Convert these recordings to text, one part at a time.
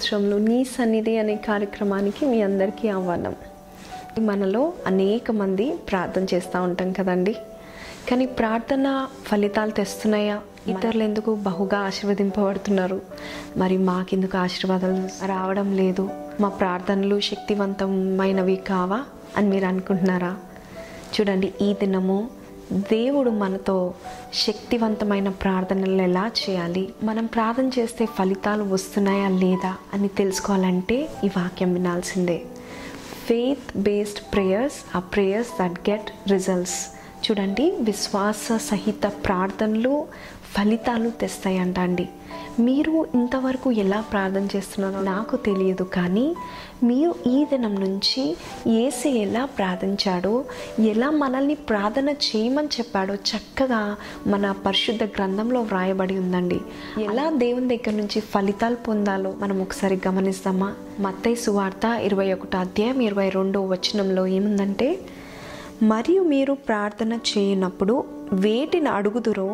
సంవత్సరంలో నీ సన్నిధి అనే కార్యక్రమానికి మీ అందరికీ ఆహ్వానం. మనలో అనేక మంది ప్రార్థన చేస్తూ ఉంటాం కదండి. కానీ ప్రార్థన ఫలితాలు తెస్తున్నాయా? ఇతరులు ఎందుకు బహుగా ఆశీర్వదింపబడుతున్నారు? మరి మాకెందుకు ఆశీర్వాదాలు రావడం లేదు? మా ప్రార్థనలు శక్తివంతమైనవి కావా అని మీరు అనుకుంటున్నారా? చూడండి ఈ దినము దేవుడు మనతో శక్తివంతమైన ప్రార్థనలు ఎలా చేయాలి? మనం ప్రార్థన చేస్తే ఫలితాలు వస్తున్నాయా లేదా అని తెలుసుకోవాలంటే ఈ వాక్యం వినాల్సిందే. ఫెయిత్ బేస్డ్ ప్రేయర్స్ ఆ ప్రేయర్స్ దట్ గెట్ రిజల్ట్స్ చూడండి విశ్వాస సహిత ప్రార్థనలు ఫలితాలు తెస్తాయంట అండి మీరు ఇంతవరకు ఎలా ప్రార్థన చేస్తున్నారో నాకు తెలియదు కానీ మీరు ఈ దినం నుంచి ఏసే ఎలా ప్రార్థించాడో ఎలా మనల్ని ప్రార్థన చేయమని చెప్పాడో చక్కగా మన పరిశుద్ధ గ్రంథంలో వ్రాయబడి ఉందండి. ఎలా దేవుని దగ్గర నుంచి ఫలితాలు పొందాలో మనం ఒకసారి గమనిస్తామా? మత్తై సువార్త ఇరవై ఒకటో అధ్యాయం ఇరవై రెండో వచనంలో ఏముందంటే మరియు మీరు ప్రార్థన చేయనప్పుడు వేటిని అడుగుదురో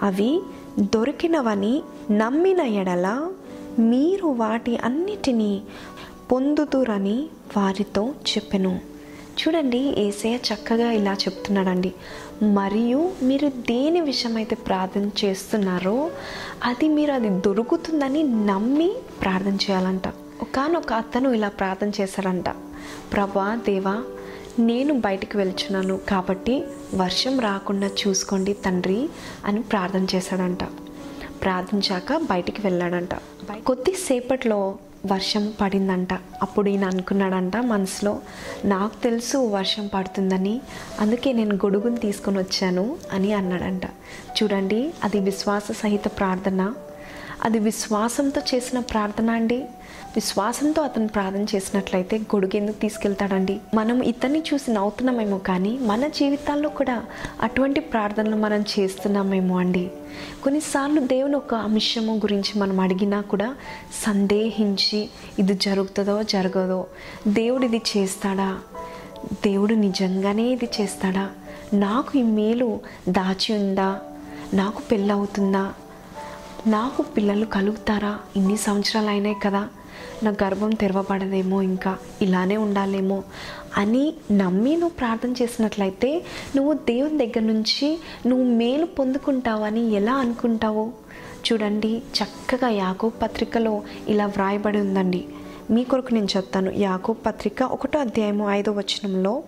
అవి దొరికినవని నమ్మిన ఎడల మీరు వాటి అన్నిటినీ పొందుతురని వారితో చెప్పెను. చూడండి ఏసయ్య చక్కగా ఇలా చెప్తున్నాడండి. మరియు మీరు దేని విషయమైతే ప్రార్థన చేస్తున్నారో అది మీరు అది దొరుకుతుందని నమ్మి ప్రార్థన చేయాలంట. ఒకనొక అతను ఇలా ప్రార్థన చేశారంట ప్రభా దేవా నేను బయటికి వెళ్తున్నాను కాబట్టి వర్షం రాకుండా చూసుకోండి తండ్రి అని ప్రార్థన చేశాడంట. ప్రార్థించాక బయటికి వెళ్ళాడంట. కొద్దిసేపట్లో వర్షం పడిందంట. అప్పుడు ఈయన అనుకున్నాడంట మనసులో నాకు తెలుసు వర్షం పడుతుందని అందుకే నేను గొడుగుని తీసుకొని వచ్చాను అని అన్నాడంట. చూడండి అది విశ్వాస సహిత ప్రార్థన. అది విశ్వాసంతో చేసిన ప్రార్థన అండి. విశ్వాసంతో అతను ప్రార్థన చేసినట్లయితే గొడుగు ఎందుకు తీసుకెళ్తాడండి? మనం ఇతన్ని చూసి నవ్వుతున్నామేమో కానీ మన జీవితాల్లో కూడా అటువంటి ప్రార్థనలు మనం చేస్తున్నామేమో అండి. కొన్నిసార్లు దేవుని ఒక అంశము గురించి మనం అడిగినా కూడా సందేహించి ఇది జరుగుతుందో జరగదో దేవుడు ఇది చేస్తాడా? దేవుడు నిజంగానే ఇది చేస్తాడా? నాకు ఈ మేలు దాచి ఉందా? నాకు పెళ్ళవుతుందా? నాకు పిల్లలు కలుగుతారా? ఇన్ని సంవత్సరాలు అయినాయి కదా. నా గర్భం తెరవబడదేమో ఇంకా ఇలానే ఉండాలేమో అని నమ్మి నువ్వు ప్రార్థన చేసినట్లయితే నువ్వు దేవుని దగ్గర నుంచి నువ్వు మేలు పొందుకుంటావని ఎలా అనుకుంటావు? చూడండి చక్కగా యాకో పత్రికలో ఇలా వ్రాయబడి ఉందండి. మీ కొరకు నేను చెప్తాను. యాకో పత్రిక ఒకటో అధ్యాయము ఐదో వచనంలో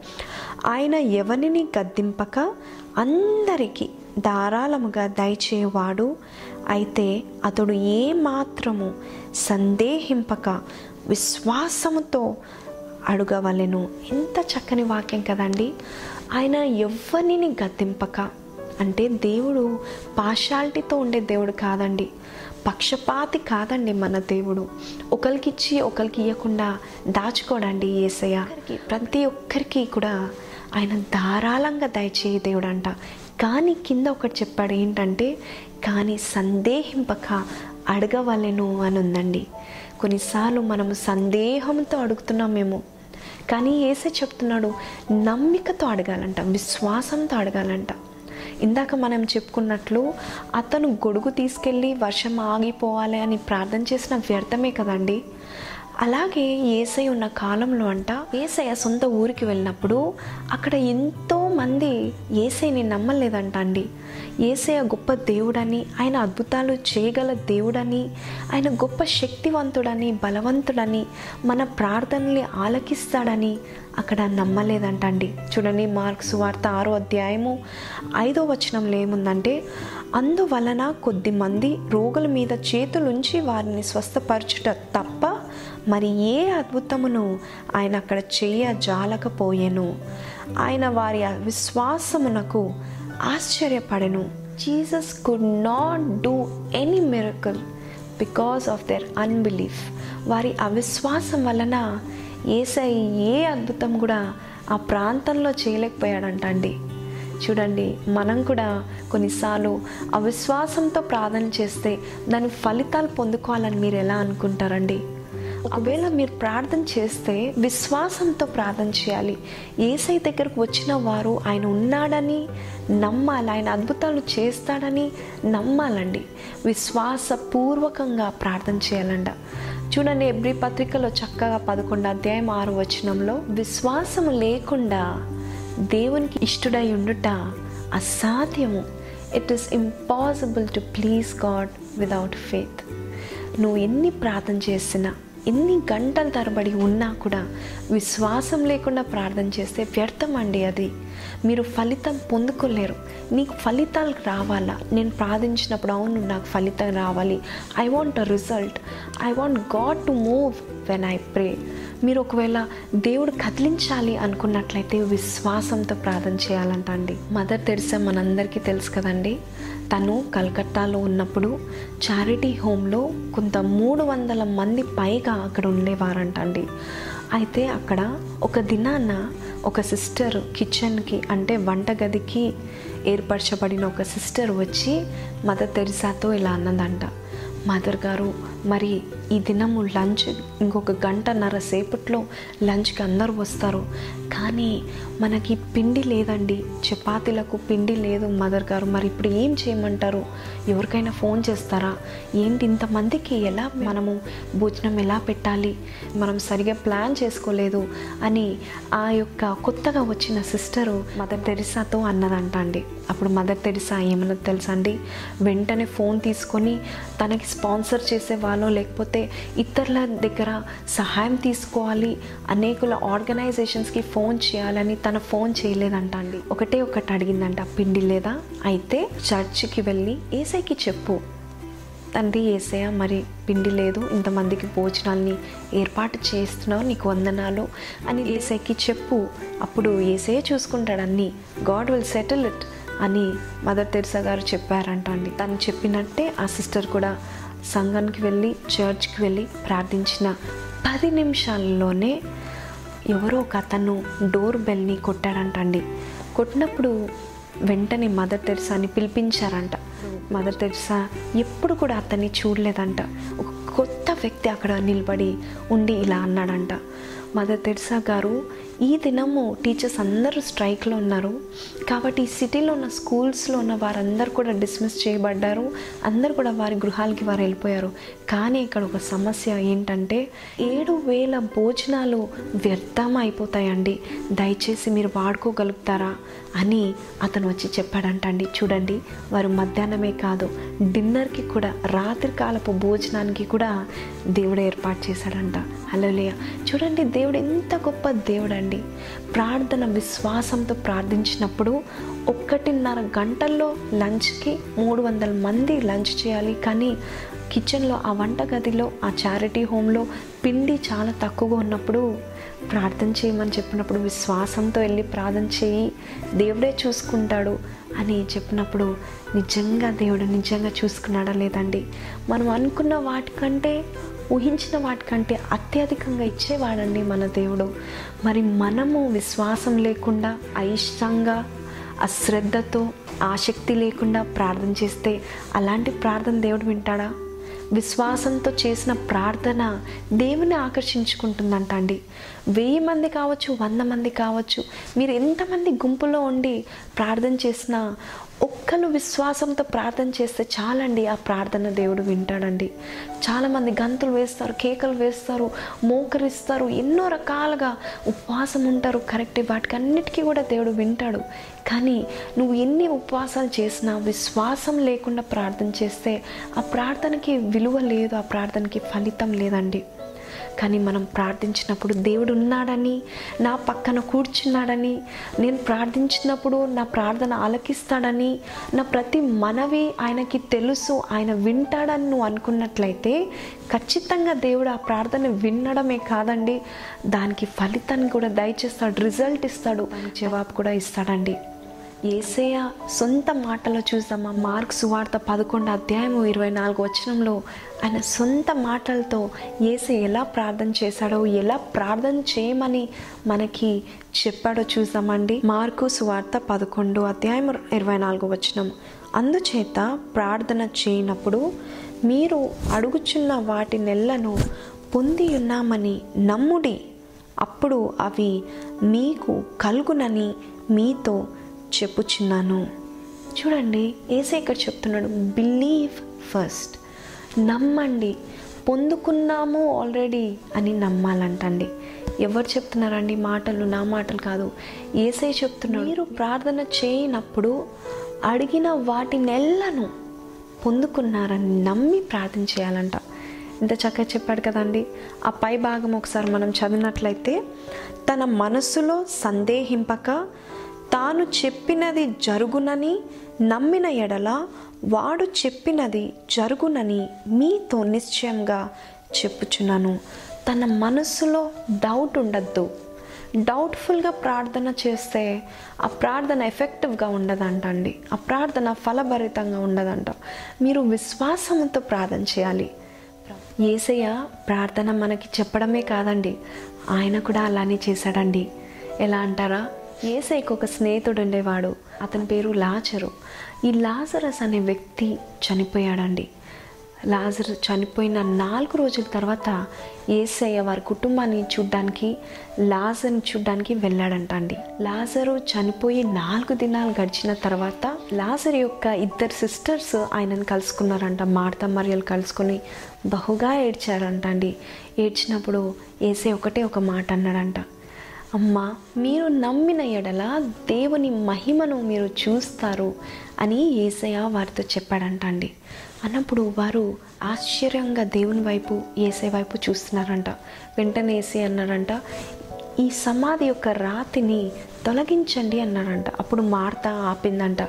ఆయన ఎవరిని గద్దింపక? అందరికీ ధారాళముగా దయచేవాడు అయితే అతడు ఏ మాత్రము సందేహింపక విశ్వాసముతో అడగవలెను. ఎంత చక్కని వాక్యం కదండి. ఆయన ఎవ్వరిని గతింపక అంటే దేవుడు పాషాలిటీతో ఉండే దేవుడు కాదండి. పక్షపాతి కాదండి మన దేవుడు. ఒకరికి ఇచ్చి ఒకరికి ఇవ్వకుండా దాచుకోడండి ఏసయ్య. ప్రతి ఒక్కరికి కూడా ఆయన ధారాళంగా దయచేయ దేవుడు అంట కానీ కింద ఒకటి చెప్పాడు ఏంటంటే కానీ సందేహింపక అడగవలెను అని ఉందండి కొన్నిసార్లు మనము సందేహంతో అడుగుతున్నామేమో కానీ ఏసే చెప్తున్నాడు నమ్మికతో అడగాలంట విశ్వాసంతో అడగాలంట. ఇందాక మనం చెప్పుకున్నట్లు అతను గొడుగు తీసుకెళ్ళి వర్షం ఆగిపోవాలి అని ప్రార్థన చేసిన వ్యర్థమే కదండి. అలాగే ఏసై ఉన్న కాలంలో అంట ఏసయ్య సొంత ఊరికి వెళ్ళినప్పుడు అక్కడ ఎంతో మంది ఏసైని నమ్మలేదంట అండి ఏసయ్య గొప్ప దేవుడని ఆయన అద్భుతాలు చేయగల దేవుడని ఆయన గొప్ప శక్తివంతుడని బలవంతుడని మన ప్రార్థనల్ని ఆలకిస్తాడని అక్కడ నమ్మలేదంటండి. చూడండి మార్క్స్ వార్త ఆరో అధ్యాయము ఐదో వచనంలో ఏముందంటే అందువలన కొద్ది మంది రోగుల మీద చేతులుంచి వారిని స్వస్థపరచుట తప్ప మరి ఏ అద్భుతమును ఆయన అక్కడ చేయ జాలకపోయెను ఆయన వారి విశ్వాసమునకు ఆశ్చర్యపడెను. Jesus could not do any miracle because of their unbelief వారి అవిశ్వాసం వలన ఏసై ఏ అద్భుతం కూడా ఆ ప్రాంతంలో చేయలేకపోయాడంట అండి చూడండి మనం కూడా కొన్నిసార్లు అవిశ్వాసంతో ప్రార్థన చేస్తే దాని ఫలితాలు పొందుకోవాలని మీరు ఎలా అనుకుంటారండి? ఒకవేళ మీరు ప్రార్థన చేస్తే విశ్వాసంతో ప్రార్థన చేయాలి. ఏసై దగ్గరకు వచ్చిన వారు ఆయన ఉన్నాడని నమ్మాలి. ఆయన అద్భుతాలు చేస్తాడని నమ్మాలండి. విశ్వాసపూర్వకంగా ప్రార్థన చేయాలంట. చూడండి ఎబ్రి పత్రికలో చక్కగా పదకొండు అధ్యాయం ఆరు వచనంలో విశ్వాసము లేకుండా దేవునికి ఇష్టడై ఉండుట అసాధ్యము. It is impossible to please God without faith నువ్వు ఎన్ని ప్రార్థన చేసినా ఎన్ని గంటల తరబడి ఉన్నా కూడా విశ్వాసం లేకుండా ప్రార్థన చేస్తే వ్యర్థం అండి అది. మీరు ఫలితం పొందుకోలేరు. నీకు ఫలితాలు రావాలా? నేను ప్రార్థించినప్పుడు అవును నాకు ఫలితం రావాలి. I want a result I want God to move when I pray మీరు ఒకవేళ దేవుడు కదిలించాలి అనుకున్నట్లయితే విశ్వాసంతో ప్రార్థన చేయాలంట అండి మదర్ తెరిసా మనందరికీ తెలుసు కదండి. తను కలకత్తాలో ఉన్నప్పుడు చారిటీ హోమ్లో కొంత మూడు వందల మంది పైగా అక్కడ ఉండేవారంట అండి అయితే అక్కడ ఒక దినాన ఒక సిస్టర్ కిచెన్కి అంటే వంటగదికి ఏర్పరచబడిన ఒక సిస్టర్ వచ్చి మదర్ తెరిసాతో ఇలా అన్నదంట. మదర్ గారు మరి ఈ దినము లంచ్ ఇంకొక గంటన్నర సేపట్లో లంచ్కి అందరూ వస్తారు. కానీ మనకి పిండి లేదండి. చపాతీలకు పిండి లేదు మదర్ గారు. మరి ఇప్పుడు ఏం చేయమంటారు? ఎవరికైనా ఫోన్ చేస్తారా? ఏంటి ఇంతమందికి ఎలా మనము భోజనం ఎలా పెట్టాలి? మనం సరిగా ప్లాన్ చేసుకోలేదు అని ఆ యొక్క కొత్తగా వచ్చిన సిస్టరు మదర్ తెరిసాతో అన్నదంట అండి అప్పుడు మదర్ తెరిసా ఏమన్నది తెలుసా అండి? వెంటనే ఫోన్ తీసుకొని తనకి స్పాన్సర్ చేసే వాళ్ళు లేకపోతే ఇతరుల దగ్గర సహాయం తీసుకోవాలి అనేకుల ఆర్గనైజేషన్స్కి ఫోన్ చేయాలని తన ఫోన్ చేయలేదంట అండి ఒకటే ఒకటి అడిగిందంట పిండి లేదా? అయితే చర్చికి వెళ్ళి ఏసైకి చెప్పు. తండ్రి ఏసయ మరి పిండి లేదు ఇంతమందికి భోజనాల్ని ఏర్పాటు చేస్తున్నావు నీకు వందనాలు అని ఏసైకి చెప్పు. అప్పుడు ఏసయ చూసుకుంటాడు అన్నీ. గాడ్ విల్ సెటిల్ ఇట్ అని మదర్ తెరిసా గారు చెప్పారంట అండి తను చెప్పినట్టే ఆ సిస్టర్ కూడా సంఘానికి వెళ్ళి చర్చ్కి వెళ్ళి ప్రార్థించిన పది నిమిషాల్లోనే ఎవరో ఒక అతను డోర్ బెల్ని కొట్టాడంట అండి కొట్టినప్పుడు వెంటనే మదర్ తెరిసాని పిలిపించారంట. మదర్ తెరిసా ఎప్పుడు కూడా అతన్ని చూడలేదంట. ఒక కొత్త వ్యక్తి అక్కడ నిలబడి ఉండి ఇలా అన్నాడంట. మదర్ తెరిసా గారు ఈ దినము టీచర్స్ అందరూ స్ట్రైక్లో ఉన్నారు. కాబట్టి ఈ సిటీలో ఉన్న స్కూల్స్లో ఉన్న వారందరూ కూడా డిస్మిస్ చేయబడ్డారు. అందరూ కూడా వారి గృహాలకి వారు వెళ్ళిపోయారు. కానీ ఇక్కడ ఒక సమస్య ఏంటంటే ఏడు వేల భోజనాలు వ్యర్థం అయిపోతాయండి. దయచేసి మీరు వాడుకోగలుగుతారా అని అతను వచ్చి చెప్పాడంటండి. చూడండి వారు మధ్యాహ్నమే కాదు డిన్నర్కి కూడా రాత్రి కాలపు భోజనానికి కూడా దేవుడు ఏర్పాటు చేశాడంట. హలోలియ చూడండి దేవుడు ఎంత గొప్ప దేవుడు అండి ప్రార్థన విశ్వాసంతో ప్రార్థించినప్పుడు ఒక్కటిన్నర గంటల్లో లంచ్కి మూడు వందల మంది లంచ్ చేయాలి. కానీ కిచెన్లో ఆ వంటగదిలో ఆ చారిటీ హోమ్లో పిండి చాలా తక్కువగా ఉన్నప్పుడు ప్రార్థన చేయమని చెప్పినప్పుడు విశ్వాసంతో వెళ్ళి ప్రార్థన చేయి. దేవుడే చూసుకుంటాడు అని చెప్పినప్పుడు నిజంగా దేవుడు నిజంగా చూసుకున్నాడా లేదండి? మనం అనుకున్న వాటికంటే ఊహించిన వాటికంటే అత్యధికంగా ఇచ్చేవాడండి మన దేవుడు. మరి మనము విశ్వాసం లేకుండా అయిష్టంగా అశ్రద్ధతో ఆసక్తి లేకుండా ప్రార్థన చేస్తే అలాంటి ప్రార్థన దేవుడు వింటాడా? విశ్వాసంతో చేసిన ప్రార్థన దేవుని ఆకర్షించుకుంటుందంట అండి. వెయ్యి మంది కావచ్చు వంద మంది కావచ్చు మీరు ఎంతమంది గుంపులో ఉండి ప్రార్థన చేసినా ఒక్కరు విశ్వాసంతో ప్రార్థన చేస్తే చాలండి ఆ ప్రార్థన దేవుడు వింటాడండి. చాలామంది గంతులు వేస్తారు కేకలు వేస్తారు మోకరిస్తారు ఎన్నో రకాలుగా ఉపవాసం ఉంటారు కరెక్ట్ వాటికి అన్నిటికీ కూడా దేవుడు వింటాడు. కానీ నువ్వు ఎన్ని ఉపవాసాలు చేసినా విశ్వాసం లేకుండా ప్రార్థన చేస్తే ఆ ప్రార్థనకి విలువ లేదు ఆ ప్రార్థనకి ఫలితం లేదండి. కానీ మనం ప్రార్థించినప్పుడు దేవుడు ఉన్నాడని నా పక్కన కూర్చున్నాడని నేను ప్రార్థించినప్పుడు నా ప్రార్థన ఆలకిస్తాడని నా ప్రతి మనవి ఆయనకి తెలుసు ఆయన వింటాడని నువ్వు అనుకున్నట్లయితే ఖచ్చితంగా దేవుడు ఆ ప్రార్థన వినడమే కాదండి. దానికి ఫలితాన్ని కూడా దయచేస్తాడు రిజల్ట్ ఇస్తాడు జవాబు కూడా ఇస్తాడండి. ఏసయ సొంత మాటలో చూద్దామా? మార్క్ సువార్త పదకొండు అధ్యాయము ఇరవై నాలుగు వచనంలో ఆయన సొంత మాటలతో ఏసే ఎలా ప్రార్థన చేశాడో ఎలా ప్రార్థన చేయమని మనకి చెప్పాడో చూద్దామండి. మార్కు సువార్త పదకొండు అధ్యాయం ఇరవై నాలుగు వచనం. అందుచేత ప్రార్థన చేయనప్పుడు మీరు అడుగుచున్న వాటి నెలను పొంది ఉన్నామని నమ్ముడి అప్పుడు అవి మీకు కలుగునని మీతో చెప్పుచున్నాను. చూడండి ఏసే ఇక్కడ చెప్తున్నాడు బిలీవ్ ఫస్ట్ నమ్మండి. పొందుకున్నాము ఆల్రెడీ అని నమ్మాలంటండి. ఎవరు చెప్తున్నారండి? మాటలు నా మాటలు కాదు. ఏసై చెప్తున్నాడు మీరు ప్రార్థన చేయనప్పుడు అడిగిన వాటి నెల్లను పొందుకున్నారని నమ్మి ప్రార్థన చేయాలంట. ఇంత చక్కగా చెప్పాడు కదండి. ఆ పై భాగం ఒకసారి మనం చదివినట్లయితే తన మనస్సులో సందేహింపక తాను చెప్పినది జరుగునని నమ్మిన ఎడల వాడు చెప్పినది జరుగునని మీతో నిశ్చయంగా చెప్పుచున్నాను. తన మనసులో డౌట్ ఉండద్దు. డౌట్ఫుల్గా ప్రార్థన చేస్తే ఆ ప్రార్థన ఎఫెక్టివ్గా ఉండదంట అండి ఆ ప్రార్థన ఫలభరితంగా ఉండదంట. మీరు విశ్వాసంతో ప్రార్థన చేయాలి. ఏసయ్య ప్రార్థన మనకి చెప్పడమే కాదండి. ఆయన కూడా అలానే చేశాడండి. ఎలా అంటారా? ఏసైకి ఒక స్నేహితుడు ఉండేవాడు. అతని పేరు లాజరు. ఈ లాజరస్ అనే వ్యక్తి చనిపోయాడండి. లాజర్ చనిపోయిన నాలుగు రోజుల తర్వాత ఏసయ్య వారి కుటుంబాన్ని చూడ్డానికి లాజర్ని చూడ్డానికి వెళ్ళాడంట అండి లాజరు చనిపోయి నాలుగు దినాలు గడిచిన తర్వాత లాజర్ యొక్క ఇద్దరు సిస్టర్స్ ఆయనను కలుసుకున్నారంట. మార్త మరియలు కలుసుకొని బహుగా ఏడ్చారంట అండి ఏడ్చినప్పుడు ఏసే ఒకటే ఒక మాట అన్నాడంట. అమ్మ మీరు నమ్మిన ఎడల దేవుని మహిమను మీరు చూస్తారు అని ఏసయ్య వారితో చెప్పాడంట అండి అన్నప్పుడు వారు ఆశ్చర్యంగా దేవుని వైపు ఏసే వైపు చూస్తున్నారంట. వెంటనే ఏసే అన్నారంట ఈ సమాధి యొక్క రాతిని తొలగించండి అన్నారంట అప్పుడు మార్త ఆపిందంట.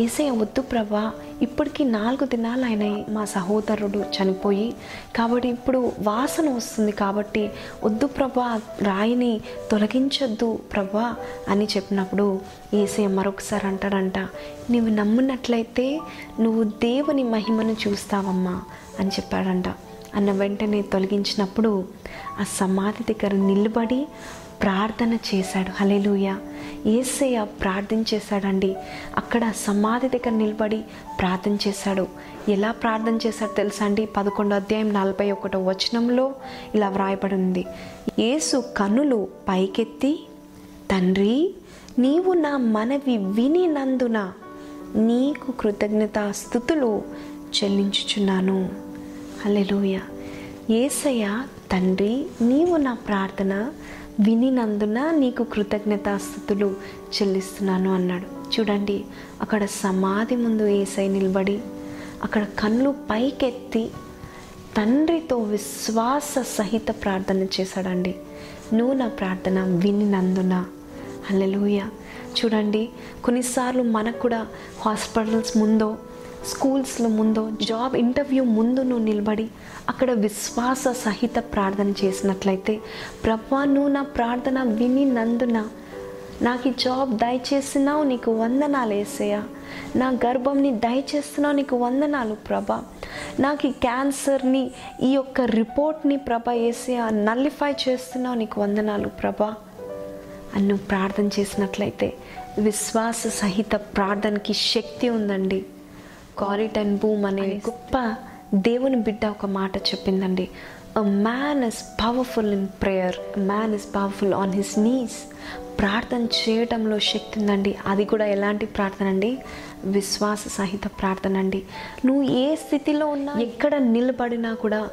ఏసే వద్దు ప్రభా ఇప్పటికీ నాలుగు దినాలు అయినాయి మా సహోదరుడు చనిపోయి కాబట్టి ఇప్పుడు వాసన వస్తుంది కాబట్టి వద్దు ప్రభా రాయిని తొలగించొద్దు ప్రభా అని చెప్పినప్పుడు ఏసే మరొకసారి అంటాడంట నువ్వు నమ్మినట్లయితే నువ్వు దేవుని మహిమను చూస్తావమ్మా అని చెప్పాడంట. అన్న వెంటనే తొలగించినప్పుడు ఆ సమాధి దగ్గర నిలబడి ప్రార్థన చేశాడు. హలేలుయ ఏసయ్య ప్రార్థించేశాడండి అక్కడ సమాధి దగ్గర నిలబడి ప్రార్థన చేశాడు. ఎలా ప్రార్థన చేశాడు తెలుసా అండి? పదకొండో అధ్యాయం నలభై ఒకటో వచనంలో ఇలా వ్రాయబడి ఉంది యేసు కనులు పైకెత్తి తండ్రి నీవు నా మనవి వినినందున నీకు కృతజ్ఞత స్థుతులు చెల్లించుచున్నాను. హల్లెలూయ. ఏసయ్య తండ్రి నీవు నా ప్రార్థన వినినందున నీకు కృతజ్ఞతాస్థుతులు చెల్లిస్తున్నాను అన్నాడు. చూడండి అక్కడ సమాధి ముందు ఏసై నిలబడి అక్కడ కళ్ళు పైకెత్తి తండ్రితో విశ్వాస సహిత ప్రార్థన చేశాడండి. నువ్వు నా ప్రార్థన వినినందున. అల్లెలుయ చూడండి కొన్నిసార్లు మనకు కూడా హాస్పిటల్స్ ముందో స్కూల్స్లో ముందో జాబ్ ఇంటర్వ్యూ ముందు నువ్వు నిలబడి అక్కడ విశ్వాస సహిత ప్రార్థన చేసినట్లయితే ప్రభా నువ్వు నా ప్రార్థన విని నందున నాకు ఈ జాబ్ దయచేసినావు నీకు వందనాలు వేసేయా నా గర్భంని దయచేస్తున్నావు నీకు వందనాలు ప్రభా. నాకు ఈ క్యాన్సర్ని ఈ యొక్క రిపోర్ట్ని ప్రభ వేసేయా నల్లిఫై చేస్తున్నావు నీకు వందనాలు ప్రభా. అని నువ్వు ప్రార్థన చేసినట్లయితే విశ్వాస సహిత ప్రార్థనకి శక్తి ఉందండి. కారిటన్ బూమ్ అనే గొప్ప దేవుని బిడ్డ ఒక మాట చెప్పిందండి. A man is powerful in prayer man is powerful on his knees ప్రార్థన చేయడంలో శక్తి ఉందండి. అది కూడా ఎలాంటి ప్రార్థన అండి? విశ్వాస సహిత ప్రార్థన అండి. నువ్వు ఏ స్థితిలో ఉన్నా ఎక్కడ నిలబడినా కూడా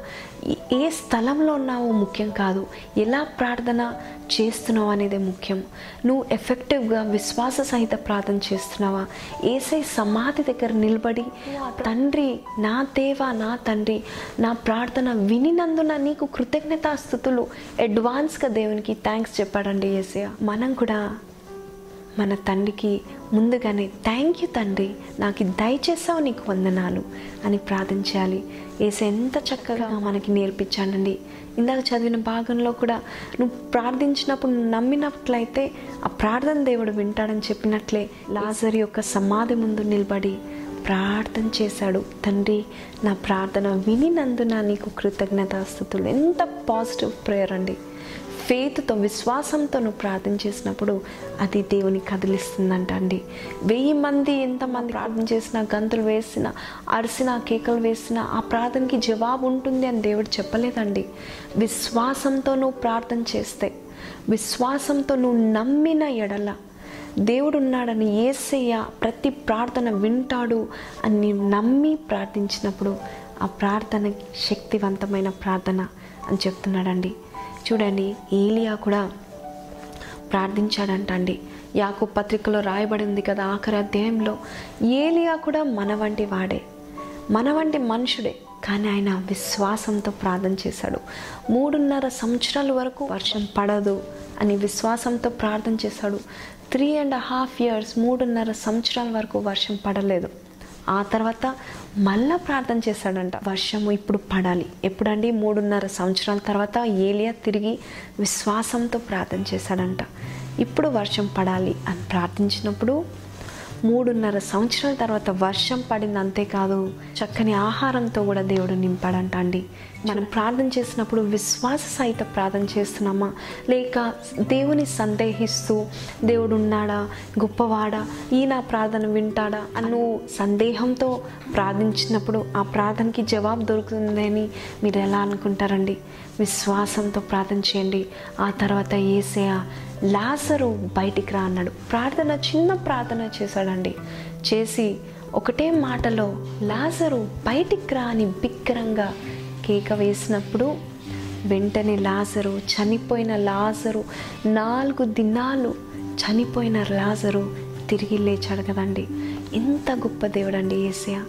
ఏ స్థలంలో ఉన్నావో ముఖ్యం కాదు. ఎలా ప్రార్థన చేస్తున్నావు అనేది ముఖ్యం. నువ్వు ఎఫెక్టివ్గా విశ్వాస సహిత ప్రార్థన చేస్తున్నావా? ఏసై సమాధి దగ్గర నిలబడి తండ్రి నా దేవా నా తండ్రి నా ప్రార్థన వినినందున నీకు కృతజ్ఞతాస్థుతులు. అడ్వాన్స్గా దేవునికి థ్యాంక్స్ చెప్పాడండి ఏసయ మనం కూడా మన తండ్రికి ముందుగానే థ్యాంక్ యూ తండ్రి. నాకు దయచేసావు నీకు వందనాలు అని ప్రార్థించాలి. ఏసే ఎంత చక్కగా మనకి నేర్పించాడండి. ఇందాక చదివిన భాగంలో కూడా నువ్వు ప్రార్థించినప్పుడు నమ్మినట్లయితే ఆ ప్రార్థన దేవుడు వింటాడని చెప్పినట్లే లాజర్ యొక్క సమాధి ముందు నిలబడి ప్రార్థన చేశాడు. తండ్రి నా ప్రార్థన వినినందున నీకు కృతజ్ఞతాస్థుతులు. ఎంత పాజిటివ్ ప్రేయర్ అండి. ఫేత్తో విశ్వాసంతో నువ్వు ప్రార్థన చేసినప్పుడు అది దేవుని కదిలిస్తుందంట అండి వెయ్యి మంది ఎంతమంది ప్రార్థన చేసినా గంతులు వేసినా అరిసినా కేకలు వేసినా ఆ ప్రార్థనకి జవాబు ఉంటుంది అని దేవుడు చెప్పలేదండి. విశ్వాసంతో నువ్వు ప్రార్థన చేస్తే విశ్వాసంతో నువ్వు నమ్మిన ఎడల దేవుడు ఉన్నాడని ఏసయ్య ప్రతి ప్రార్థన వింటాడు అని నమ్మి ప్రార్థించినప్పుడు ఆ ప్రార్థన శక్తివంతమైన ప్రార్థన అని చెప్తున్నాడండి. చూడండి ఏలియా కూడా ప్రార్థించాడంట అండి యాకు పత్రికలో రాయబడింది కదా ఆఖరి అధ్యాయంలో ఏలియా కూడా మన వంటి వాడే మన వంటి మనుషుడే కానీ ఆయన విశ్వాసంతో ప్రార్థన చేశాడు. మూడున్నర సంవత్సరాల వరకు వర్షం పడదు అని విశ్వాసంతో ప్రార్థన చేశాడు. త్రీ అండ్ హాఫ్ ఇయర్స్ మూడున్నర సంవత్సరాల వరకు వర్షం పడలేదు. ఆ తర్వాత మళ్ళా ప్రార్థన చేశాడంట వర్షము ఇప్పుడు పడాలి. ఎప్పుడండి? మూడున్నర సంవత్సరాల తర్వాత ఏలియా తిరిగి విశ్వాసంతో ప్రార్థన చేశాడంట ఇప్పుడు వర్షం పడాలి అని ప్రార్థించినప్పుడు మూడున్నర సంవత్సరాల తర్వాత వర్షం పడింది అంతేకాదు చక్కని ఆహారంతో కూడా దేవుడు నింపాడంట అండి. మనం ప్రార్థన చేసినప్పుడు విశ్వాస సహిత ప్రార్థన చేస్తున్నామా? లేక దేవుని సందేహిస్తూ దేవుడు ఉన్నాడా గొప్పవాడా? ఈ నా ప్రార్థన వింటాడా? అను నువ్వు సందేహంతో ప్రార్థించినప్పుడు ఆ ప్రార్థనకి జవాబు దొరుకుతుందని మీరు ఎలా అనుకుంటారండి? విశ్వాసంతో ప్రార్థన చేయండి. ఆ తర్వాత ఏసయ లాజరు బయటికి రా అన్నాడు. ప్రార్థన చిన్న ప్రార్థన చేశాడండి. చేసి ఒకటే మాటలో లాజరు బయటికి రా అని బిగ్గరంగా కేక వేసినప్పుడు వెంటనే లాజరు చనిపోయిన లాజరు నాలుగు దినాలు చనిపోయిన లాజరు తిరిగి లేచాడు కదండి. ఎంత గొప్ప దేవుడండి ఏసయ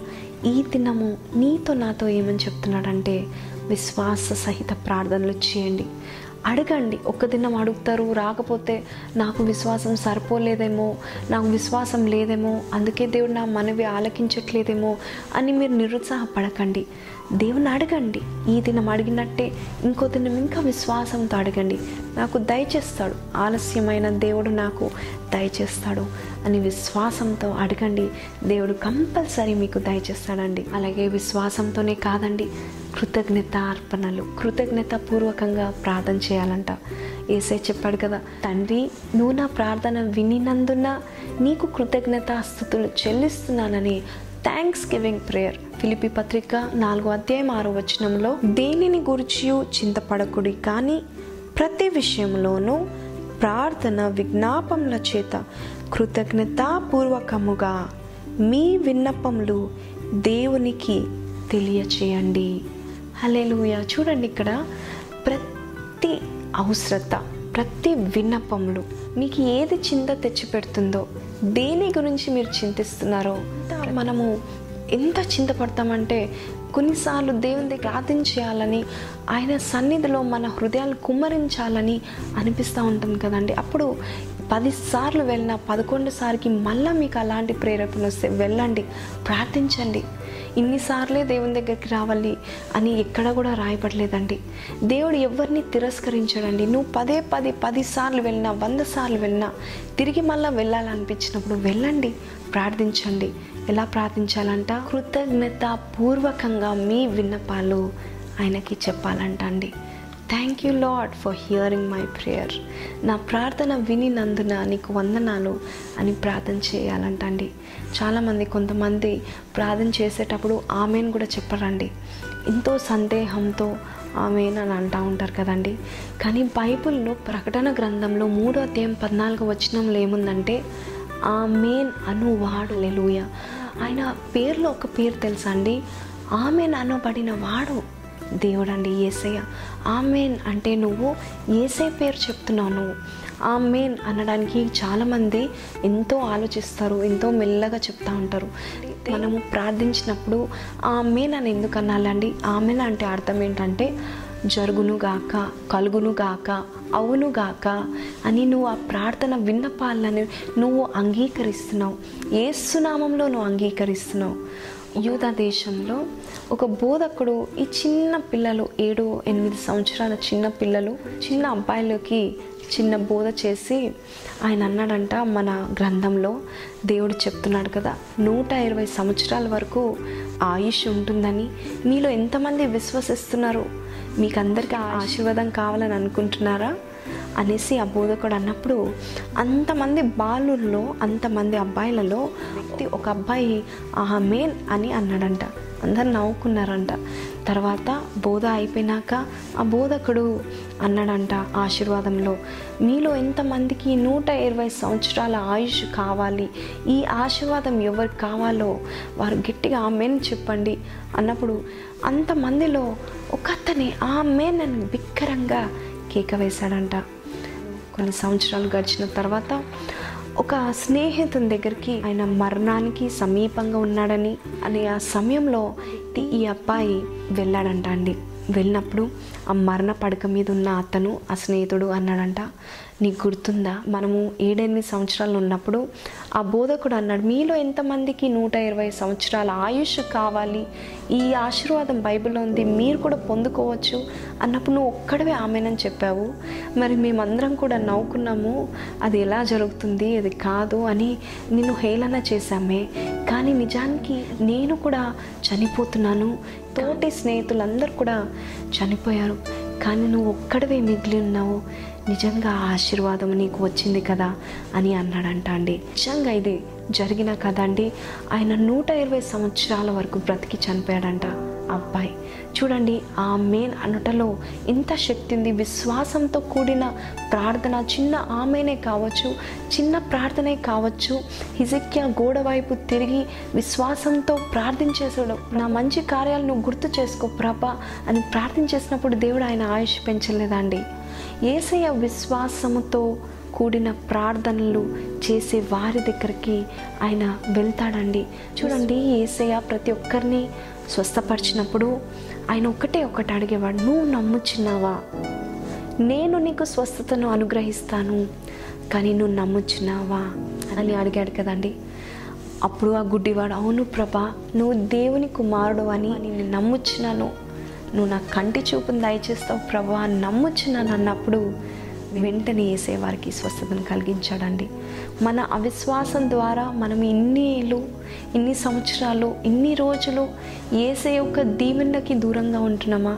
ఈ దినము నీతో నాతో ఏమని చెప్తున్నాడంటే విశ్వాస సహిత ప్రార్థనలు చేయండి. అడగండి. ఒక్క దినం అడుగుతారు రాకపోతే నాకు విశ్వాసం సరిపోలేదేమో నాకు విశ్వాసం లేదేమో అందుకే దేవుడు నా మనవి ఆలకించట్లేదేమో అని మీరు నిరుత్సాహపడకండి. దేవుని అడగండి. ఈ దినం అడిగినట్టే ఇంకో దినం ఇంకా విశ్వాసంతో అడగండి. నాకు దయచేస్తాడు. ఆలస్యమైన దేవుడు నాకు దయచేస్తాడు అని విశ్వాసంతో అడగండి. దేవుడు కంపల్సరీ మీకు దయచేస్తాడండి. అలాగే విశ్వాసంతోనే కాదండి కృతజ్ఞత అర్పణలు కృతజ్ఞత పూర్వకంగా ప్రార్థన చేయాలంట. ఏసే చెప్పాడు కదా తండ్రి నువ్వు నా ప్రార్థన వినినందున నీకు కృతజ్ఞత స్థుతులు చెల్లిస్తున్నానని థ్యాంక్స్ గివింగ్ ప్రేయర్ ఫిలిపి పత్రిక నాలుగో అధ్యాయం ఆరో వచనంలో దేనిని గురించి చింతపడకుడి కానీ ప్రతి విషయంలోనూ ప్రార్థన విజ్ఞాపముల చేత కృతజ్ఞతాపూర్వకముగా మీ విన్నపములు దేవునికి తెలియచేయండి. హలేలుయ చూడండి ఇక్కడ ప్రతి అవసరత. ప్రతి విన్నపములు మీకు ఏది చింత తెచ్చిపెడుతుందో దేని గురించి మీరు చింతిస్తున్నారో మనము ఎంత చింతపడతామంటే కొన్నిసార్లు దేవుని ప్రార్థించేయాలని ఆయన సన్నిధిలో మన హృదయాలు కుమ్మరించాలని అనిపిస్తూ ఉంటుంది కదండి. అప్పుడు పదిసార్లు వెళ్ళిన పదకొండు సార్కి మళ్ళీ మీకు అలాంటి ప్రేరేపణ వస్తే వెళ్ళండి ప్రార్థించండి. ఇన్నిసార్లే దేవుని దగ్గరికి రావాలి అని ఎక్కడ కూడా రాయబడలేదండి. దేవుడు ఎవరిని తిరస్కరించాడండి. నువ్వు పదే పది పదిసార్లు వెళ్ళినా వంద సార్లు వెళ్ళినా తిరిగి మళ్ళీ వెళ్ళాలనిపించినప్పుడు వెళ్ళండి ప్రార్థించండి. ఎలా ప్రార్థించాలంట? కృతజ్ఞత పూర్వకంగా మీ విన్నపాలు ఆయనకి చెప్పాలంట అండి thank you Lord for hearing my prayer నా ప్రార్థన వినినందున నీకు వందనాలు అని ప్రార్థన చేయాలంట అండి చాలామంది కొంతమంది ప్రార్థన చేసేటప్పుడు ఆమెను కూడా చెప్పరండి. ఎంతో సందేహంతో ఆమెన్ అని అంటూ ఉంటారు కదండి. కానీ బైబిల్లో ప్రకటన గ్రంథంలో మూడో అధ్యాయం పద్నాలుగు వచనంలో ఏముందంటే ఆ మేన్ అనువాడు. లెలుయ ఆయన పేర్లో ఒక పేరు తెలుసా అండి ఆమెన్ అనబడిన వాడు దేవుడండి ఏసయ్య. ఆమెన్ అంటే నువ్వు ఏసే పేరు చెప్తున్నావు నువ్వు. ఆమెన్ అనడానికి చాలామంది ఎంతో ఆలోచిస్తారు ఎంతో మెల్లగా చెప్తూ ఉంటారు. మనము ప్రార్థించినప్పుడు ఆమెన్ అని ఎందుకు అనాలండి? ఆమెన్ అంటే అర్థం ఏంటంటే జరుగునుగాక కలుగునుగాక అవునుగాక అని నువ్వు ఆ ప్రార్థన విన్నపాలని నువ్వు అంగీకరిస్తున్నావు. ఏసునామంలో నువ్వు అంగీకరిస్తున్నావు. యూదా దేశంలో ఒక బోధకుడు ఈ చిన్న పిల్లలు ఏడు ఎనిమిది సంవత్సరాల చిన్న పిల్లలు చిన్న అబ్బాయిలకి చిన్న బోధ చేసి ఆయన అన్నాడంట మన గ్రంథంలో దేవుడు చెప్తున్నాడు కదా నూట ఇరవై సంవత్సరాల వరకు ఆయుష్ ఉంటుందని. మీలో ఎంతమంది విశ్వసిస్తున్నారు? మీకు అందరికీ ఆ ఆశీర్వాదం కావాలని అనుకుంటున్నారా? అనేసి ఆ బోధకుడు అన్నప్పుడు అంతమంది బాలుల్లో అంతమంది అబ్బాయిలలో ఒక అబ్బాయి ఆహా మేన్ అని అన్నాడంట. అందరు నవ్వుకున్నారంట. తర్వాత బోధ అయిపోయినాక ఆ బోధకుడు అన్నాడంట ఆశీర్వాదంలో మీలో ఎంతమందికి నూట ఇరవై సంవత్సరాల ఆయుష్ కావాలి? ఈ ఆశీర్వాదం ఎవరికి కావాలో? వారు గట్టిగా ఆమెను చెప్పండి అన్నప్పుడు అంతమందిలో ఒక అతని ఆమె నన్ను బిక్కరంగా కేక వేశాడంట. కొన్ని సంవత్సరాలు గడిచిన తర్వాత ఒక స్నేహితుని దగ్గరికి ఆయన మరణానికి సమీపంగా ఉన్నాడని అనే ఆ సమయంలో ఈ అబ్బాయి వెళ్ళాడంట అండి. వెళ్ళినప్పుడు ఆ మరణ పడక మీద ఉన్న అతను ఆ స్నేహితుడు అన్నాడంట నీకు గుర్తుందా? మనము ఏడెనిమిది సంవత్సరాలు ఉన్నప్పుడు ఆ బోధకుడు అన్నాడు మీలో ఎంతమందికి నూట ఇరవై సంవత్సరాల ఆయుష్ కావాలి? ఈ ఆశీర్వాదం బైబిల్లో ఉంది మీరు కూడా పొందుకోవచ్చు అన్నప్పుడు నువ్వు ఒక్కడవే ఆమెనని చెప్పావు. మరి మేమందరం కూడా నవ్వుకున్నాము అది ఎలా జరుగుతుంది? అది కాదు అని నిన్ను హేళన చేశామే. కానీ నిజానికి నేను కూడా చనిపోతున్నాను. తోటి స్నేహితులందరూ కూడా చనిపోయారు. కానీ నువ్వు ఒక్కడవే మిగిలి ఉన్నావు. నిజంగా ఆశీర్వాదం నీకు వచ్చింది కదా అని అన్నాడంట అండి. నిజంగా ఇది జరిగిన కదా అండి. ఆయన నూట ఇరవై సంవత్సరాల వరకు బ్రతికి చనిపోయాడంట అబ్బాయి. చూడండి ఆ మెయిన్ అనుటలో ఇంత శక్తి ఉంది విశ్వాసంతో కూడిన ప్రార్థన చిన్న ఆమెనే కావచ్చు చిన్న ప్రార్థనే కావచ్చు. హిజక్య గోడ వైపు తిరిగి విశ్వాసంతో ప్రార్థించేసాడు నా మంచి కార్యాలను గుర్తు చేసుకో ప్రభ అని ప్రార్థించేసినప్పుడు దేవుడు ఆయన ఆయుష్ పెంచలేదండి. ఏసయ్య విశ్వాసముతో కూడిన ప్రార్థనలు చేసే వారి దగ్గరికి ఆయన వెళ్తాడండి. చూడండి ఏసయ్య ప్రతి ఒక్కరిని స్వస్థపరిచినప్పుడు ఆయన ఒకటే ఒకటి అడిగేవాడు నువ్వు నమ్ముచున్నావా నేను నీకు స్వస్థతను అనుగ్రహిస్తాను కానీ నువ్వు నమ్ముచున్నావా అని అడిగాడు కదండి. అప్పుడు ఆ గుడ్డివాడు అవును ప్రభా నువ్వు దేవుని కుమారుడు అని నేను నమ్ముచున్నాను నువ్వు నా కంటి చూపుని దయచేస్తావు ప్రభా నమ్ముచున్నాను అన్నప్పుడు వెంటనే ఏసేవారికి స్వస్థతను కలిగించాడండి. మన అవిశ్వాసం ద్వారా మనం ఇన్ని ఇన్ని సంవత్సరాలు ఇన్ని రోజులు ఏసే యొక్క దీవెనలకి దూరంగా ఉంటున్నామా?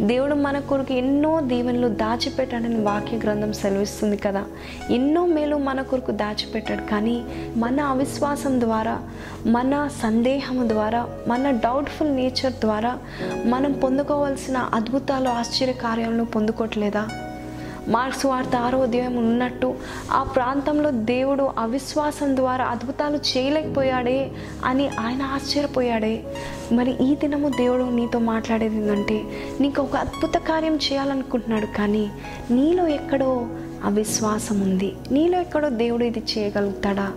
దేవుడు మన కొరకు ఎన్నో దీవెనలు దాచిపెట్టాడని వాక్య గ్రంథం సెలవిస్తుంది కదా. ఎన్నో మేలు మన కొరకు దాచిపెట్టాడు. కానీ మన అవిశ్వాసం ద్వారా మన సందేహం ద్వారా మన డౌట్ఫుల్ నేచర్ ద్వారా మనం పొందుకోవాల్సిన అద్భుతాలు ఆశ్చర్య కార్యాలను పొందుకోవట్లేదా? మార్క్స్ వార్త ఆరో అధ్యాయం ఉన్నట్టు. ఆ ప్రాంతంలో దేవుడు అవిశ్వాసం ద్వారా అద్భుతాలు చేయలేకపోయాడే అని ఆయన ఆశ్చర్యపోయాడే. మరి ఈ దినము దేవుడు నీతో మాట్లాడేది ఏంటంటే నీకు ఒక అద్భుత కార్యం చేయాలనుకుంటున్నాడు కానీ నీలో ఎక్కడో అవిశ్వాసం ఉంది. నీలో ఎక్కడో దేవుడు ఇది చేయగలుగుతాడా?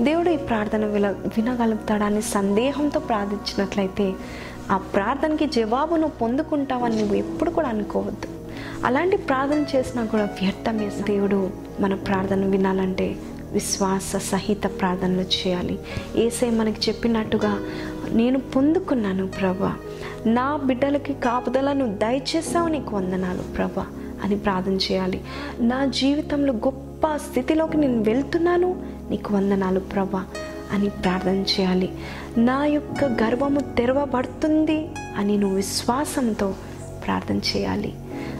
దేవుడు ఈ ప్రార్థన విల వినగలుగుతాడా అని సందేహంతో ప్రార్థించినట్లయితే ఆ ప్రార్థనకి జవాబును పొందుకుంటావని నువ్వు ఎప్పుడు కూడా అనుకోవద్దు. అలాంటి ప్రార్థన చేసినా కూడా వ్యర్థమే దేవుడు మన ప్రార్థన వినాలంటే విశ్వాస సహిత ప్రార్థనలు చేయాలి. ఏసై మనకి చెప్పినట్టుగా నేను పొందుకున్నాను ప్రభా. నా బిడ్డలకి కాపుదలను దయచేసావు నీకు వందనాలు ప్రభా అని ప్రార్థన చేయాలి. నా జీవితంలో గొప్ప స్థితిలోకి నేను వెళ్తున్నాను నీకు వందనాలు ప్రభా అని ప్రార్థన చేయాలి. నా యొక్క గర్వము తెరవబడుతుంది అని నువ్వు విశ్వాసంతో ప్రార్థన చేయాలి.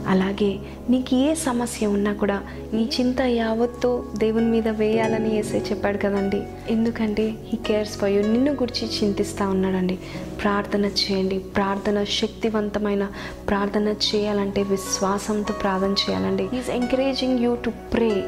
అలాగే నీకు ఏ సమస్య ఉన్నా కూడా నీ చింత యావత్తు దేవుని మీద వేయాలని వేసే చెప్పాడు కదండి. ఎందుకంటే హీ కేర్స్ ఫర్ యూ నిన్ను గురించి చింతిస్తూ ఉన్నాడండి. ప్రార్థన చేయండి. ప్రార్థన శక్తివంతమైన ప్రార్థన చేయాలంటే విశ్వాసంతో ప్రార్థన చేయాలండి. Is encouraging you to pray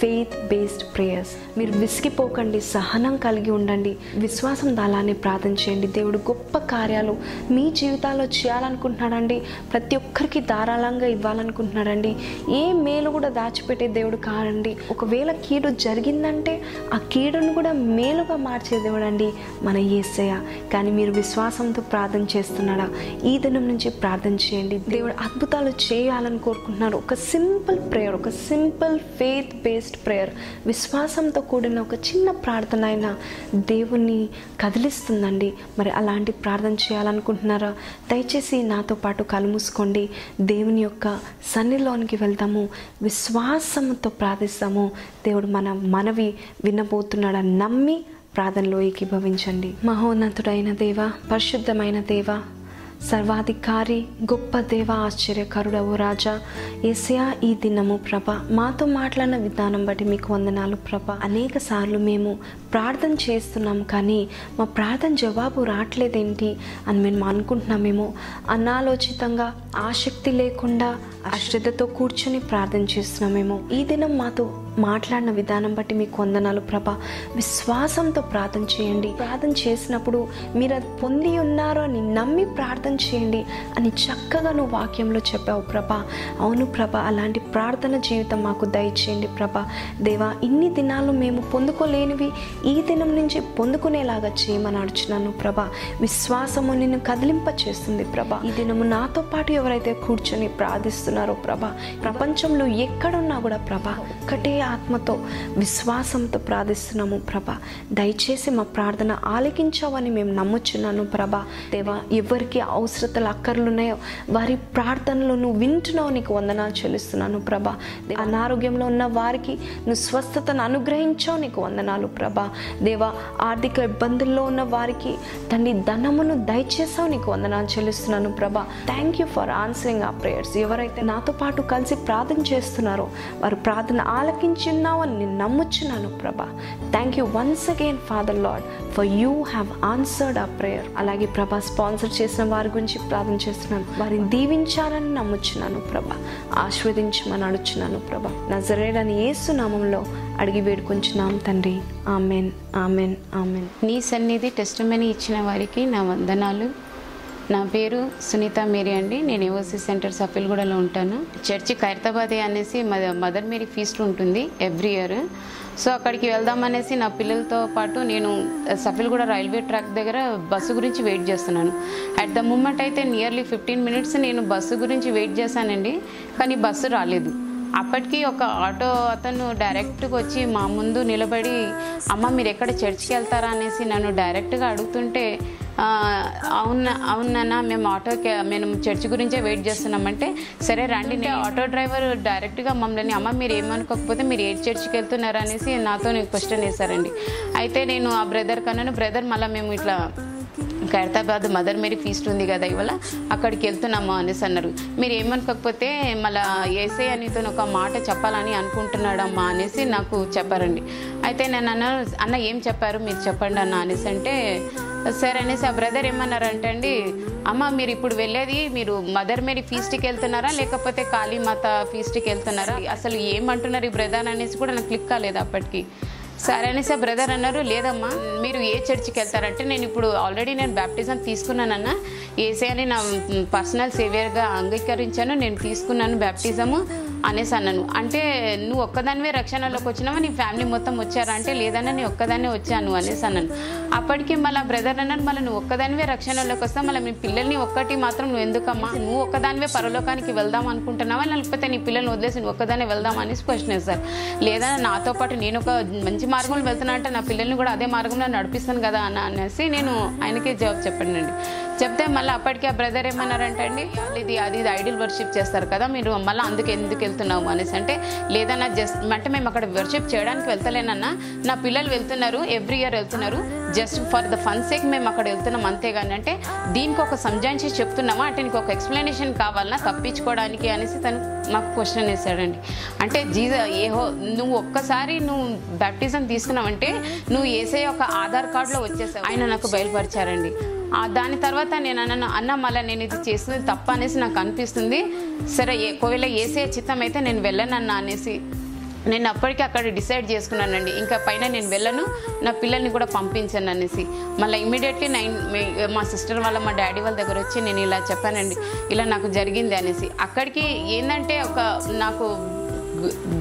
faith based prayers మీరు విసిగిపోకండి సహనం కలిగి ఉండండి విశ్వాసం దాలానే ప్రార్థన చేయండి. దేవుడు గొప్ప కార్యాలు మీ జీవితాల్లో చేయాలనుకుంటున్నాడండి. ప్రతి ఒక్కరికి ధారాళంగా ఇవ్వాలనుకుంటున్నాడండి. ఏ మేలు కూడా దాచిపెట్టే దేవుడు కాదండి ఒకవేళ కీడు జరిగిందంటే ఆ కీడును కూడా మేలుగా మార్చే దేవుడు అండి మన ఏసయ్య. కానీ మీరు విశ్వాసంతో ప్రార్థన చేస్తున్నాడా? ఈ దినం నుంచి ప్రార్థన చేయండి. దేవుడు అద్భుతాలు చేయాలని కోరుకుంటున్నారు. ఒక సింపుల్ ప్రేయర్ ఒక సింపుల్ ఫెయిత్ బేస్డ్ ప్రేయర్. విశ్వాసంతో కూడిన ఒక చిన్న ప్రార్థన అయినా దేవుణ్ణి కదిలిస్తుందండి. మరి అలాంటి ప్రార్థన చేయాలనుకుంటున్నారా? దయచేసి నాతో పాటు కలుమూసుకోండి దేవుని యొక్క సన్నిలోనికి వెళ్తాము విశ్వాసంతో ప్రార్థిస్తాము. దేవుడు మన మనవి వినబోతున్నాడని నమ్మి ప్రార్థనలో ఏకీభవించండి మహోన్నతుడైన దేవ పరిశుద్ధమైన దేవ సర్వాధికారి గొప్ప దేవ ఆశ్చర్యకరుడవు రాజా. ఏసయా ఈ దినము ప్రభ మాతో మాట్లాడిన విధానం బట్టి మీకు వందనాలు ప్రభ. అనేక సార్లు మేము ప్రార్థన చేస్తున్నాం కానీ మా ప్రార్థన జవాబు రావట్లేదేంటి అని మేము అనుకుంటున్నామేమో. అనాలోచితంగా ఆసక్తి లేకుండా అశ్రద్ధతో కూర్చొని ప్రార్థన చేస్తున్నామేమో. ఈ దినం మాతో మాట్లాడిన విధానం బట్టి మీకు వందనాలు ప్రభ. విశ్వాసంతో ప్రార్థన చేయండి. ప్రార్థన చేసినప్పుడు మీరు అది పొంది ఉన్నారు అని నమ్మి ప్రార్థన చేయండి అని చక్కగా నువ్వు వాక్యంలో చెప్పావు ప్రభ. అవును ప్రభ అలాంటి ప్రార్థన జీవితం మాకు దయచేయండి ప్రభ. దేవా ఇన్ని దినాలు మేము పొందుకోలేనివి ఈ దినం నుంచి పొందుకునేలాగా చేయమని అడుచున్నాను ప్రభ. విశ్వాసము నిన్ను కదిలింప చేస్తుంది ప్రభ. ఈ దినము నాతో పాటు ఎవరైతే కూర్చొని ప్రార్థిస్తున్నారు ప్రభ. ప్రపంచంలో ఎక్కడున్నా కూడా ప్రభ ఒకటే ఆత్మతో విశ్వాసంతో ప్రార్థిస్తున్నాము ప్రభ. దయచేసి మా ప్రార్థన ఆలకించావని మేము నమ్ముచున్నాను ప్రభ. దేవా ఎవరికి అవసరతలు అక్కర్లున్నాయో వారి ప్రార్థనలు నువ్వు వింటున్నావు నీకు వందనాలు చెల్లిస్తున్నాను ప్రభ. అనారోగ్యంలో ఉన్న వారికి నువ్వు స్వస్థతను అనుగ్రహించావు నీకు వందనాలు ప్రభ. దేవా ఆర్థిక ఇబ్బందుల్లో ఉన్న వారికి తండ్రి ధనమును దయచేసావు నీకు వందనాలు చెల్లిస్తున్నాను ప్రభ. థ్యాంక్ యూ ఫర్ ఆన్సరింగ్ ఆ ప్రేయర్స్ ఎవరైతే నాతో పాటు కలిసి ప్రార్థన చేస్తున్నారో. వారు ప్రార్థన ఆలకించున్నావు అని నేను నమ్ముచున్నాను ప్రభా. Thank you once again Father Lord for you have answered ఆ ప్రేయర్ అలాగే ప్రభా స్పాన్సర్ చేసిన వారి గురించి ప్రార్థన చేస్తున్నాను. వారిని దీవించాలని నమ్ముచున్నాను ప్రభా. ఆశీర్వదించమని అడుచున్నాను ప్రభా. నజరేడని ఏసు నామంలో అడిగి వేడుకుంటున్నాం తండ్రి. Amen amen amen. నీ సన్నిధి టెస్ట్ ఇచ్చిన వారికి నా వందనాలు. నా పేరు సునీత మేరీ అండి. నేను ఎవర్సీ సెంటర్ సఫిల్గూడలో ఉంటాను. చర్చి ఖైరతాబాదే అనేసి మద- మదర్ మేరీ ఫీస్ట్ ఉంటుంది ఎవ్రీ ఇయర్. సో అక్కడికి వెళ్దాం అనేసి నా పిల్లలతో పాటు నేను సఫిల్గూడ రైల్వే ట్రాక్ దగ్గర బస్సు గురించి వెయిట్ చేస్తున్నాను. అట్ ద మూమెంట్ అయితే నియర్లీ ఫిఫ్టీన్ మినిట్స్ నేను బస్సు గురించి వెయిట్ చేశానండి. కానీ బస్సు రాలేదు. అప్పటికి ఒక ఆటో అతను డైరెక్ట్గా వచ్చి మా ముందు నిలబడి అమ్మ మీరు ఎక్కడ చర్చికి వెళ్తారా? అనేసి నన్ను డైరెక్ట్గా అడుగుతుంటే అవును అవునన్నా మేము ఆటోకి మేము చర్చ్ గురించే వెయిట్ చేస్తున్నామంటే సరే రండి అంటే ఆటో డ్రైవర్ డైరెక్ట్గా మమ్మల్ని అమ్మ మీరు ఏమనుకోకపోతే మీరు ఏ చర్చ్కి వెళ్తున్నారు అనేసి నాతో క్వశ్చన్ వేశారండి అయితే నేను ఆ బ్రదర్ కన్నాను బ్రదర్ మళ్ళీ మేము ఇట్లా ఖైరతాబాద్ మదర్ మేరీ ఫీస్ట్ ఉంది కదా ఇవాళ అక్కడికి వెళ్తున్నాము అనేసి అన్నారు. మీరు ఏమనుకోకపోతే మళ్ళా ఏసే అనితో ఒక మాట చెప్పాలని అనుకుంటున్నాడమ్మా అనేసి నాకు చెప్పారండి. అయితే నేను అన్న అన్న ఏం చెప్పారు? మీరు చెప్పండి అన్న అనేసి అంటే సరే అనేసి ఆ బ్రదర్ ఏమన్నారంటే అండి అమ్మ మీరు ఇప్పుడు వెళ్ళేది మీరు మదర్ మేరీ ఫీస్ట్కి వెళ్తున్నారా? లేకపోతే కాళీమాత ఫీస్ట్కి వెళ్తున్నారా? అసలు ఏమంటున్నారు ఈ బ్రదర్ అనేసి కూడా నాకు క్లిక్ కాలేదు అప్పటికి. సరే అనేసి ఆ బ్రదర్ అన్నారు లేదమ్మా మీరు ఏ చర్చికి వెళ్తారంటే నేను ఇప్పుడు ఆల్రెడీ నేను బ్యాప్టిజం తీసుకున్నానన్న. ఏసే అని నా పర్సనల్ సేవియర్గా అంగీకరించాను నేను తీసుకున్నాను బ్యాప్టిజము అనేసి అన్నాను. అంటే నువ్వు ఒక్కదానివే రక్షణలోకి వచ్చినావా? నీ ఫ్యామిలీ మొత్తం వచ్చారా? అంటే లేదన్నా నేను ఒక్కదాన్నే వచ్చాను అనేసి అన్నాను. అప్పటికి మళ్ళీ బ్రదర్ అన్నాను మళ్ళీ నువ్వు ఒక్కదానివే రక్షణలోకి వస్తావు? మళ్ళీ మీ పిల్లల్ని ఒక్కటి మాత్రం నువ్వు ఎందుకమ్మా? నువ్వు ఒక్కదానివే పరలోకానికి వెళ్దాం అనుకుంటున్నావా? లేకపోతే నీ పిల్లల్ని వదిలేసి నువ్వు ఒక్కదానే వెళ్దాం అనేసి క్వశ్చన్ వేస్తారు లేదా నాతో పాటు నేను ఒక మంచి మార్గంలో వెళ్తున్నా అంటే నా పిల్లల్ని కూడా అదే మార్గంలో నడిపిస్తాను కదా అని అనేసి నేను ఆయనకే జవాబు చెప్పండి చెప్తే మళ్ళీ అప్పటికి ఆ బ్రదర్ ఏమన్నారంటే అండి ఇది అది ఇది ఐడియల్ వర్షిప్ చేస్తారు కదా మీరు మళ్ళీ అందుకు ఎందుకు వెళ్తున్నావు అనేసి. అంటే లేదన్నా జస్ట్ అంటే మేము అక్కడ వర్షిప్ చేయడానికి వెళ్తలేనన్నా నా పిల్లలు వెళ్తున్నారు ఎవ్రీ ఇయర్ వెళ్తున్నారు. Just for the fun sake మేము అక్కడ వెళ్తున్నాం అంతేగాని. అంటే దీనికి ఒక సంజాయించి చెప్తున్నామా? అంటే నీకు ఒక ఎక్స్ప్లెనేషన్ కావాలన్నా తప్పించుకోవడానికి అనేసి తను నాకు క్వశ్చన్ వేసాడండి. అంటే జీజ ఏహో నువ్వు ఒక్కసారి నువ్వు బ్యాప్టిజం తీసుకున్నావంటే నువ్వు వేసే ఒక ఆధార్ కార్డులో వచ్చేసావు. ఆయన నాకు బయలుపరిచారండి. దాని తర్వాత నేను అన్న అన్న మళ్ళీ నేను ఇది చేసింది తప్ప అనేసి నాకు అనిపిస్తుంది. సరే ఒకవేళ ఏసే చిత్తం అయితే నేను వెళ్ళనన్నా అనేసి నేను అప్పటికి అక్కడ డిసైడ్ చేసుకున్నానండి. ఇంకా పైన నేను వెళ్ళను నా పిల్లల్ని కూడా పంపించాను అనేసి. మళ్ళీ ఇమీడియట్లీ నైన్ మా సిస్టర్ వాళ్ళ మా డాడీ వాళ్ళ దగ్గర వచ్చి నేను ఇలా చెప్పానండి. ఇలా నాకు జరిగింది అనేసి. అక్కడికి ఏంటంటే ఒక నాకు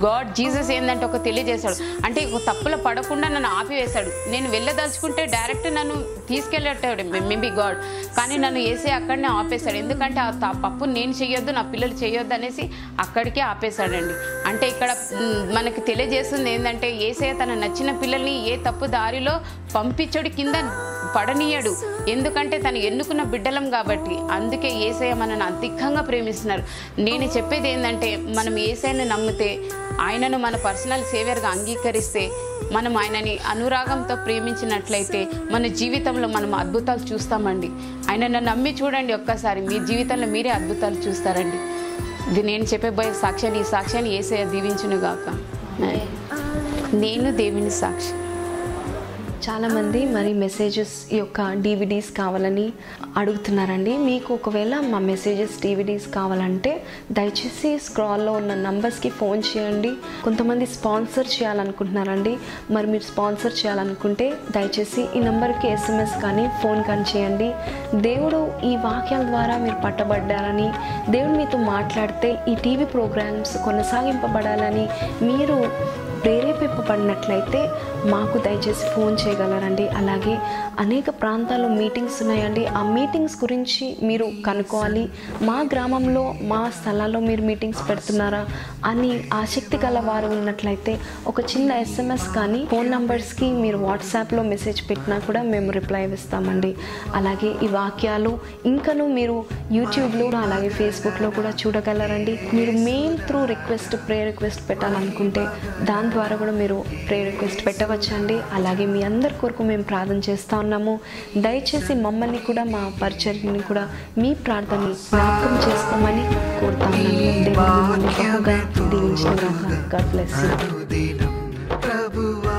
గాడ్ జీసస్ ఏంటంటే ఒక తెలియజేశాడు. అంటే ఒక తప్పులో పడకుండా నన్ను ఆపివేశాడు. నేను వెళ్ళదలుచుకుంటే డైరెక్ట్ నన్ను తీసుకెళ్ళేటాడు మేబీ గాడ్. కానీ నన్ను వేసే అక్కడనే ఆపేశాడు. ఎందుకంటే ఆ త- పప్పు నేను చేయొద్దు నా పిల్లలు చేయొద్దు అనేసి అక్కడికే ఆపేశాడండి. అంటే ఇక్కడ మనకి తెలియజేస్తుంది ఏంటంటే ఏసే తన నచ్చిన పిల్లల్ని ఏ తప్పు దారిలో పంపించడు కింద పడనీయడు. ఎందుకంటే తను ఎన్నుకున్న బిడ్డలం కాబట్టి. అందుకే ఏసయ్య మనల్ని అధికంగా ప్రేమిస్తున్నారు. నేను చెప్పేది ఏంటంటే మనం ఏసైను నమ్మితే ఆయనను మన పర్సనల్ సేవియర్గా అంగీకరిస్తే మనం ఆయనని అనురాగంతో ప్రేమించినట్లయితే మన జీవితంలో మనం అద్భుతాలు చూస్తామండి. ఆయనను నమ్మి చూడండి ఒక్కసారి. మీ జీవితంలో మీరే అద్భుతాలు చూస్తారండి. ఇది నేను చెప్పబోయే సాక్ష్యాన్ని ఈ సాక్ష్యాన్ని ఏసయ్య దీవించును గాక నేను దేవుని సాక్షి. చాలామంది మరి మెసేజెస్ యొక్క డివిడీస్ కావాలని అడుగుతున్నారండి. మీకు ఒకవేళ మా మెసేజెస్ డివిడీస్ కావాలంటే దయచేసి స్క్రాల్లో ఉన్న నంబర్స్కి ఫోన్ చేయండి. కొంతమంది స్పాన్సర్ చేయాలనుకుంటున్నారండి. మరి మీరు స్పాన్సర్ చేయాలనుకుంటే దయచేసి ఈ నెంబర్కి ఎస్ఎంఎస్ కానీ ఫోన్ కానీ చేయండి. దేవుడు ఈ వాక్యాల ద్వారా మీరు పట్టబడ్డారని దేవుడు మీతో మాట్లాడితే ఈ టీవీ ప్రోగ్రామ్స్ కొనసాగింపబడాలని మీరు ప్రేరేపింపబడినట్లయితే మాకు దయచేసి ఫోన్ చేయగలరండి. అలాగే అనేక ప్రాంతాల్లో మీటింగ్స్ ఉన్నాయండి. ఆ మీటింగ్స్ గురించి మీరు కనుక్కోవాలి. మా గ్రామంలో మా స్థలాల్లో మీరు మీటింగ్స్ పెడుతున్నారా అని ఆసక్తి గల వారు ఉన్నట్లయితే ఒక చిన్న ఎస్ఎంఎస్ కానీ ఫోన్ నంబర్స్కి మీరు వాట్సాప్లో మెసేజ్ పెట్టినా కూడా మేము రిప్లై ఇస్తామండి. అలాగే ఈ వాక్యాలు ఇంకను మీరు యూట్యూబ్లో అలాగే ఫేస్బుక్లో కూడా చూడగలరండి. మీరు mail through request pray request పెట్టాలనుకుంటే దాని ద్వారా కూడా మీరు ప్రే రిక్వెస్ట్ పెట్టవచ్చండి. అలాగే మీ అందరి కొరకు మేము ప్రార్థన చేస్తూ. ఉన్నాము. దయచేసి మమ్మల్ని కూడా మా పరిచర్ని కూడా మీ ప్రార్థన జ్ఞాపకం చేసుకోమని కోరుతా ఉన్నాను దీవించిన ప్రభువా